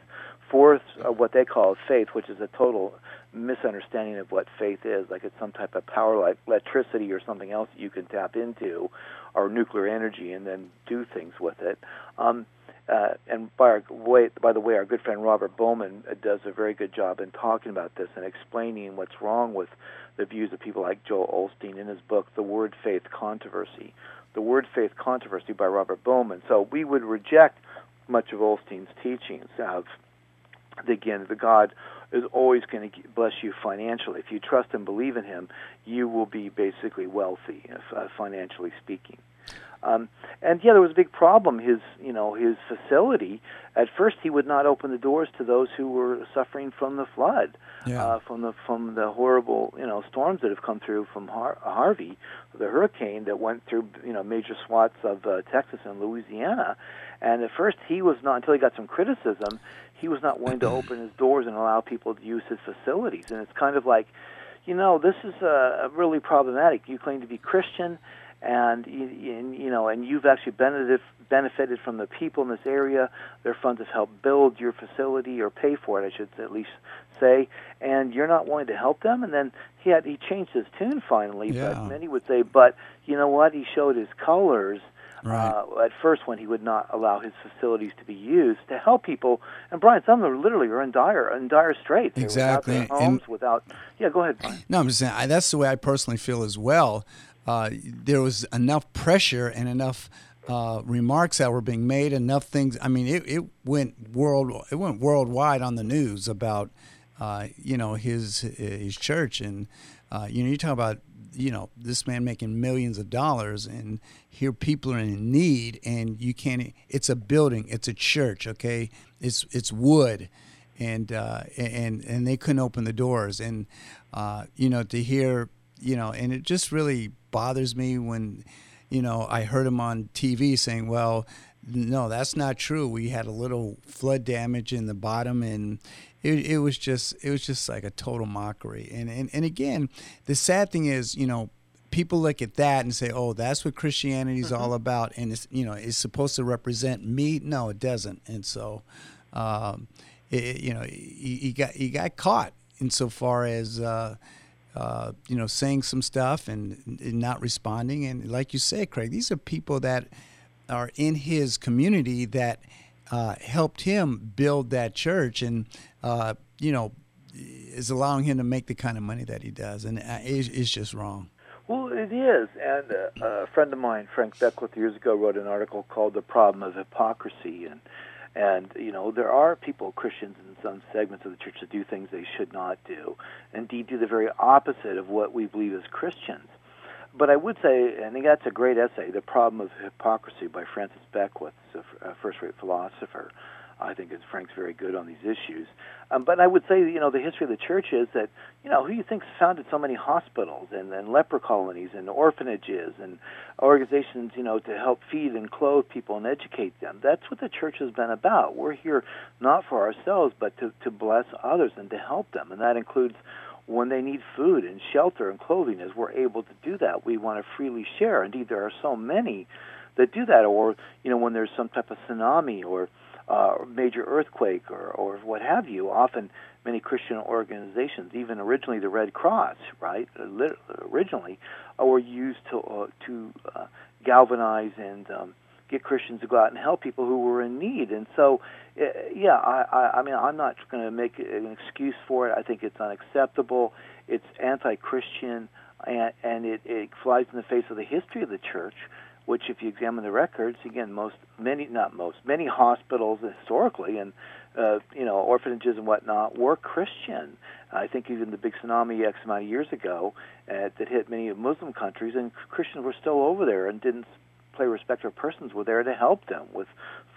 for uh, what they call faith, which is a total misunderstanding of what faith is. Like it's some type of power, like electricity or something else that you can tap into, or nuclear energy, and then do things with it. Um, uh, and by, our way, by the way, our good friend Robert Bowman uh, does a very good job in talking about this and explaining what's wrong with the views of people like Joel Osteen in his book, The Word Faith Controversy. The Word Faith Controversy by Robert Bowman. So we would reject much of Osteen's teachings of, again, the God is always going to bless you financially. If you trust and believe in Him, you will be basically wealthy, uh, financially speaking. Um, and yeah, there was a big problem. His, you know, his facility. At first, he would not open the doors to those who were suffering from the flood, Yeah. uh, from the from the horrible, you know, storms that have come through from Har- Harvey, the hurricane that went through, you know, major swaths of uh, Texas and Louisiana. And at first, he was not until he got some criticism. He was not willing to open his doors and allow people to use his facilities. And it's kind of like, you know, this is uh, really problematic. You claim to be Christian, and you, know, and you've actually benefited benefited from the people in this area. Their funds have helped build your facility or pay for it, I should at least say. And you're not willing to help them. And then he had he changed his tune finally. Yeah. But many would say, but you know what? He showed his colors. Right. Uh, at first, when he would not allow his facilities to be used to help people, and Brian, some of them literally are in dire, in dire straits. Exactly. Without their And- homes, without. Yeah, go ahead, Brian. No, I'm just saying I, that's the way I personally feel as well. Uh, there was enough pressure and enough uh, remarks that were being made, enough things. I mean, it, it went world it went worldwide on the news about uh, you know his his church, and uh, you know you talk about you know this man making millions of dollars, and here people are in need, and you can't. It's a building, it's a church, okay? It's it's wood and uh, and and they couldn't open the doors and uh, you know to hear you know and it just really bothers me when you know I heard him on TV saying well no that's not true. We had a little flood damage in the bottom and it, it was just it was just like a total mockery. And, and and again the sad thing is you know people look at that and say oh that's what Christianity is all about and it's you know it's supposed to represent me. No it doesn't. And so um, it, you know, he, he got he got caught insofar as uh, uh, you know saying some stuff and, and not responding. And like you say, Craig, these are people that are in his community that uh, helped him build that church, and uh, you know is allowing him to make the kind of money that he does, and uh, it's, it's just wrong. Well, it is. And uh, a friend of mine, Frank Beckwith, years ago wrote an article called "The Problem of Hypocrisy," and and you know there are people, Christians in some segments of the church, that do things they should not do. Indeed, do the very opposite of what we believe as Christians. But I would say, and I think that's a great essay, "The Problem of Hypocrisy" by Francis Beckwith, a first-rate philosopher. I think it's Frank's very good on these issues. Um, but I would say, you know, the history of the church is that, you know, who do you think founded so many hospitals and, and leper colonies and orphanages and organizations, you know, to help feed and clothe people and educate them? That's what the church has been about. We're here not for ourselves, but to, to bless others and to help them. And that includes when they need food and shelter and clothing, as we're able to do that. We want to freely share. Indeed, there are so many that do that. Or, you know, when there's some type of tsunami or uh, major earthquake or, or what have you. Often, many Christian organizations, even originally the Red Cross, right, originally, uh, were used to uh, to uh, galvanize and um, get Christians to go out and help people who were in need. And so, uh, yeah, I, I, I mean, I'm not going to make an excuse for it. I think it's unacceptable. It's anti-Christian, and, and it, it flies in the face of the history of the church which if you examine the records, again, most, many, not most, many hospitals historically and, uh, you know, orphanages and whatnot were Christian. I think even the big tsunami X amount of years ago uh, that hit many of Muslim countries, and Christians were still over there and didn't play respect of persons were there to help them with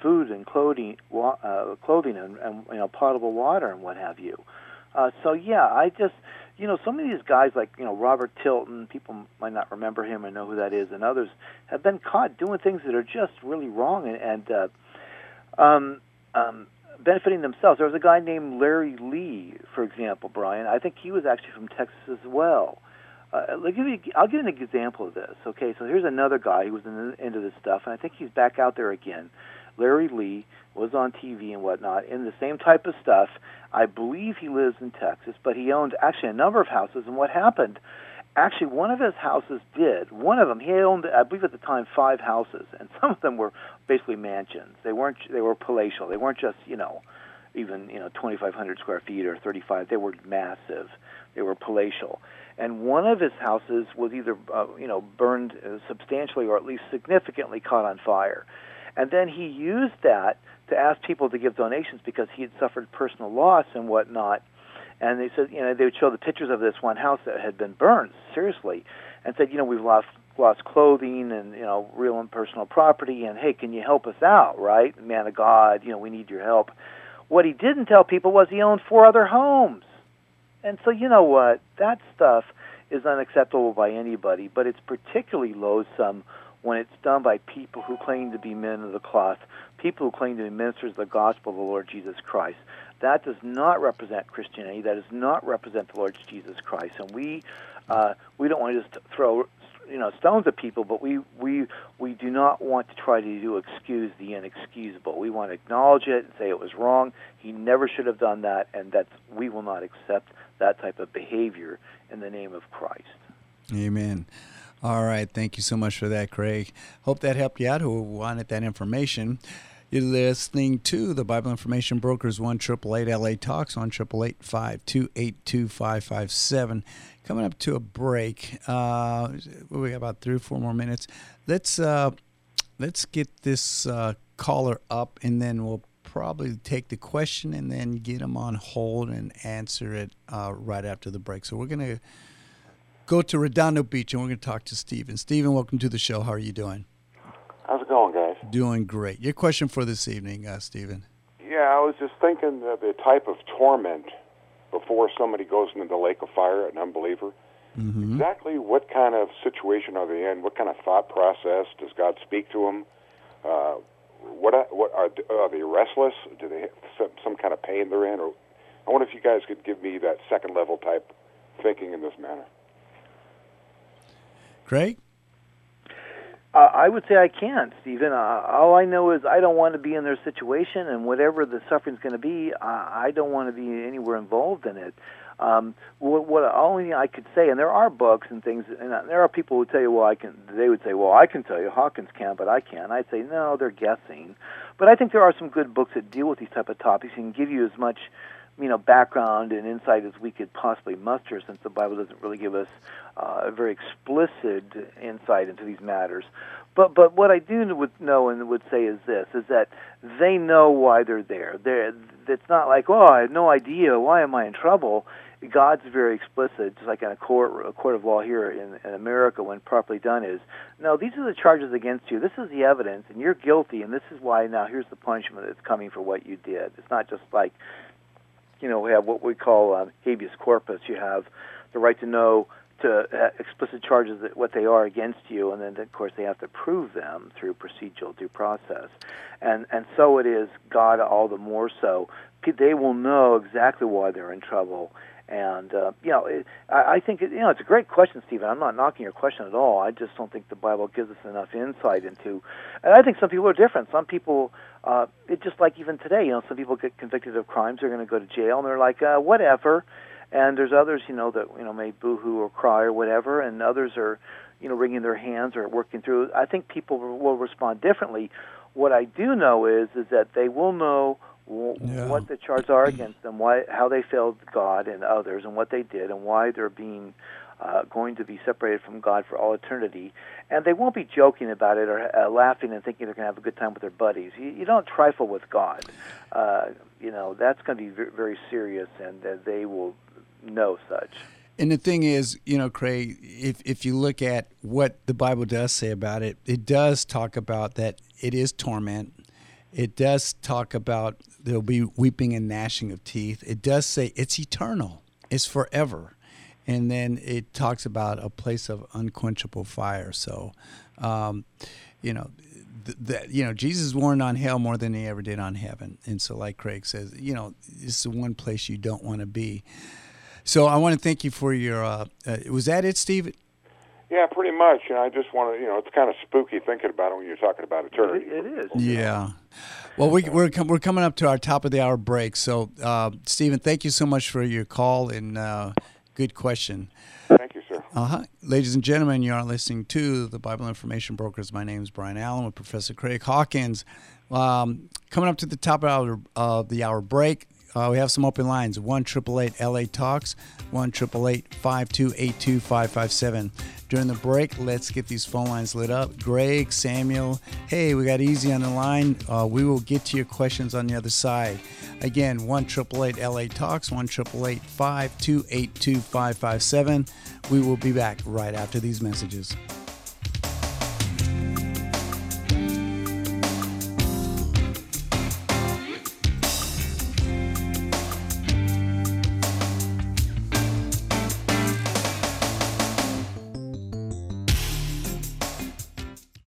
food and clothing, uh, clothing and, and you know potable water and what have you. Uh, so yeah, I just you know, some of these guys like you know Robert Tilton, people might not remember him or know who that is, and others have been caught doing things that are just really wrong and, and uh, um, um, benefiting themselves. There was a guy named Larry Lea, for example, Brian. I think he was actually from Texas as well. Uh, I'll give you, I'll give an example of this. Okay, so here's another guy who was in the, into this stuff, and I think he's back out there again. Larry Lea was on TV and whatnot in the same type of stuff. I believe he lives in Texas, but he owned actually a number of houses. And what happened? Actually, one of his houses did. One of them, he owned, I believe at the time, five houses, and some of them were basically mansions. They weren't. They were palatial. They weren't just you know, even you know, 2,500 square feet or 35. They were massive. They were palatial. And one of his houses was either uh, you know burned uh, substantially or at least significantly caught on fire. And then he used that to ask people to give donations because he had suffered personal loss and whatnot. And they said, you know, they would show the pictures of this one house that had been burned seriously, and said, you know, we've lost lost clothing and you know real and personal property and hey can you help us out right? Man of god you know we need your help. What he didn't tell people was he owned four other homes. And so you know what? That stuff is unacceptable by anybody but it's particularly loathsome when it's done by people who claim to be men of the cloth people who claim to be ministers of the gospel of the lord jesus christ that does not represent Christianity. That does not represent the Lord Jesus Christ. And we uh, we don't want to just throw you know stones at people, but we we we do not want to try to do excuse the inexcusable. We want to acknowledge it and say it was wrong. He never should have done that, and that's we will not accept that type of behavior in the name of Christ. Amen. All right, thank you so much for that, Craig. Hope that helped you out who wanted that information. You're listening to the Bible Information Brokers 1 LA Talks on 888 Coming up to a break. Uh, we got about three or four more minutes. Let's uh, let's get this uh, caller up, and then we'll probably take the question and then get them on hold and answer it uh, right after the break. So we're gonna go to Redondo Beach, and we're gonna talk to Stephen. Stephen, welcome to the show. How are you doing? How's it going, guys? Doing great. Your question for this evening, uh, Stephen? Yeah, I was just thinking of the type of torment before somebody goes into the lake of fire, an unbeliever. Mm-hmm. Exactly what kind of situation are they in? What kind of thought process does God speak to them? Uh, what what are, are they restless? Do they have some, some kind of pain they're in? Or I wonder if you guys could give me that second level type thinking in this manner. Craig. Uh, I would say I can't, Stephen. Uh, all I know is I don't want to be in their situation, and whatever the suffering's going to be, I, I don't want to be anywhere involved in it. Um, what, what only I could say, and there are books and things, and there are people who tell you, well, I can. They would say, well, I can tell you, Hawkins can, but I can't. I'd say, no, they're guessing. But I think there are some good books that deal with these type of topics and give you as much you know background and insight as we could possibly muster, since the Bible doesn't really give us uh, a very explicit insight into these matters. But but what I do would know and would say is this: is that they know why they're there. They're, it's not like oh I have no idea why am I in trouble. God's very explicit, just like in a court a court of law here in, in America, when properly done, is no. These are the charges against you. This is the evidence, and you're guilty, and this is why. Now here's the punishment that's coming for what you did. It's not just like you know, we have what we call um, habeas corpus. You have the right to know to uh, explicit charges that what they are against you, and then of course they have to prove them through procedural due process, and and so it is God all the more so. They will know exactly why they're in trouble, and uh, you know, it, I, I think it, you know it's a great question, Stephen. I'm not knocking your question at all. I just don't think the Bible gives us enough insight into. And I think some people are different. Some people, uh, it's just like even today. You know, some people get convicted of crimes. They're going to go to jail, and they're like, uh, whatever. And there's others, you know, that you know may boohoo or cry or whatever, and others are, you know, wringing their hands or working through. I think people will respond differently. What I do know is is that they will know yeah. what the charges are against them, why, how they failed God and others, and what they did, and why they're being uh, going to be separated from God for all eternity. And they won't be joking about it or uh, laughing and thinking they're going to have a good time with their buddies. You, you don't trifle with God. Uh, you know that's going to be very, very serious, and uh, they will know such. And the thing is, you know, Craig, if if you look at what the Bible does say about it, it does talk about that it is torment it does talk about there'll be weeping and gnashing of teeth. It does say it's eternal, it's forever. And then it talks about a place of unquenchable fire. So, um, you know, that you know Jesus warned on hell more than he ever did on heaven, and so like Craig says, you know, this is the one place you don't want to be. So I want to thank you for your. Uh, uh, was that it, Steve? Yeah, pretty much. And I just want to, you know, it's kind of spooky thinking about it when you're talking about eternity. it, it is. Yeah. Well, we, we're we're coming up to our top of the hour break. So, uh, Stephen, thank you so much for your call and uh, good question. Thank you, sir. Uh huh. Ladies and gentlemen, you are listening to the Bible Information Brokers. My name is Brian Allen with Professor Craig Hawkins. Um, coming up to the top of uh, the hour break. Uh, we have some open lines 1 888 LA Talks, 1 528 557. During the break, let's get these phone lines lit up. Greg, Samuel, hey, we got Easy on the line. Uh, we will get to your questions on the other side. Again, 1 888 LA Talks, 1 528 557. We will be back right after these messages.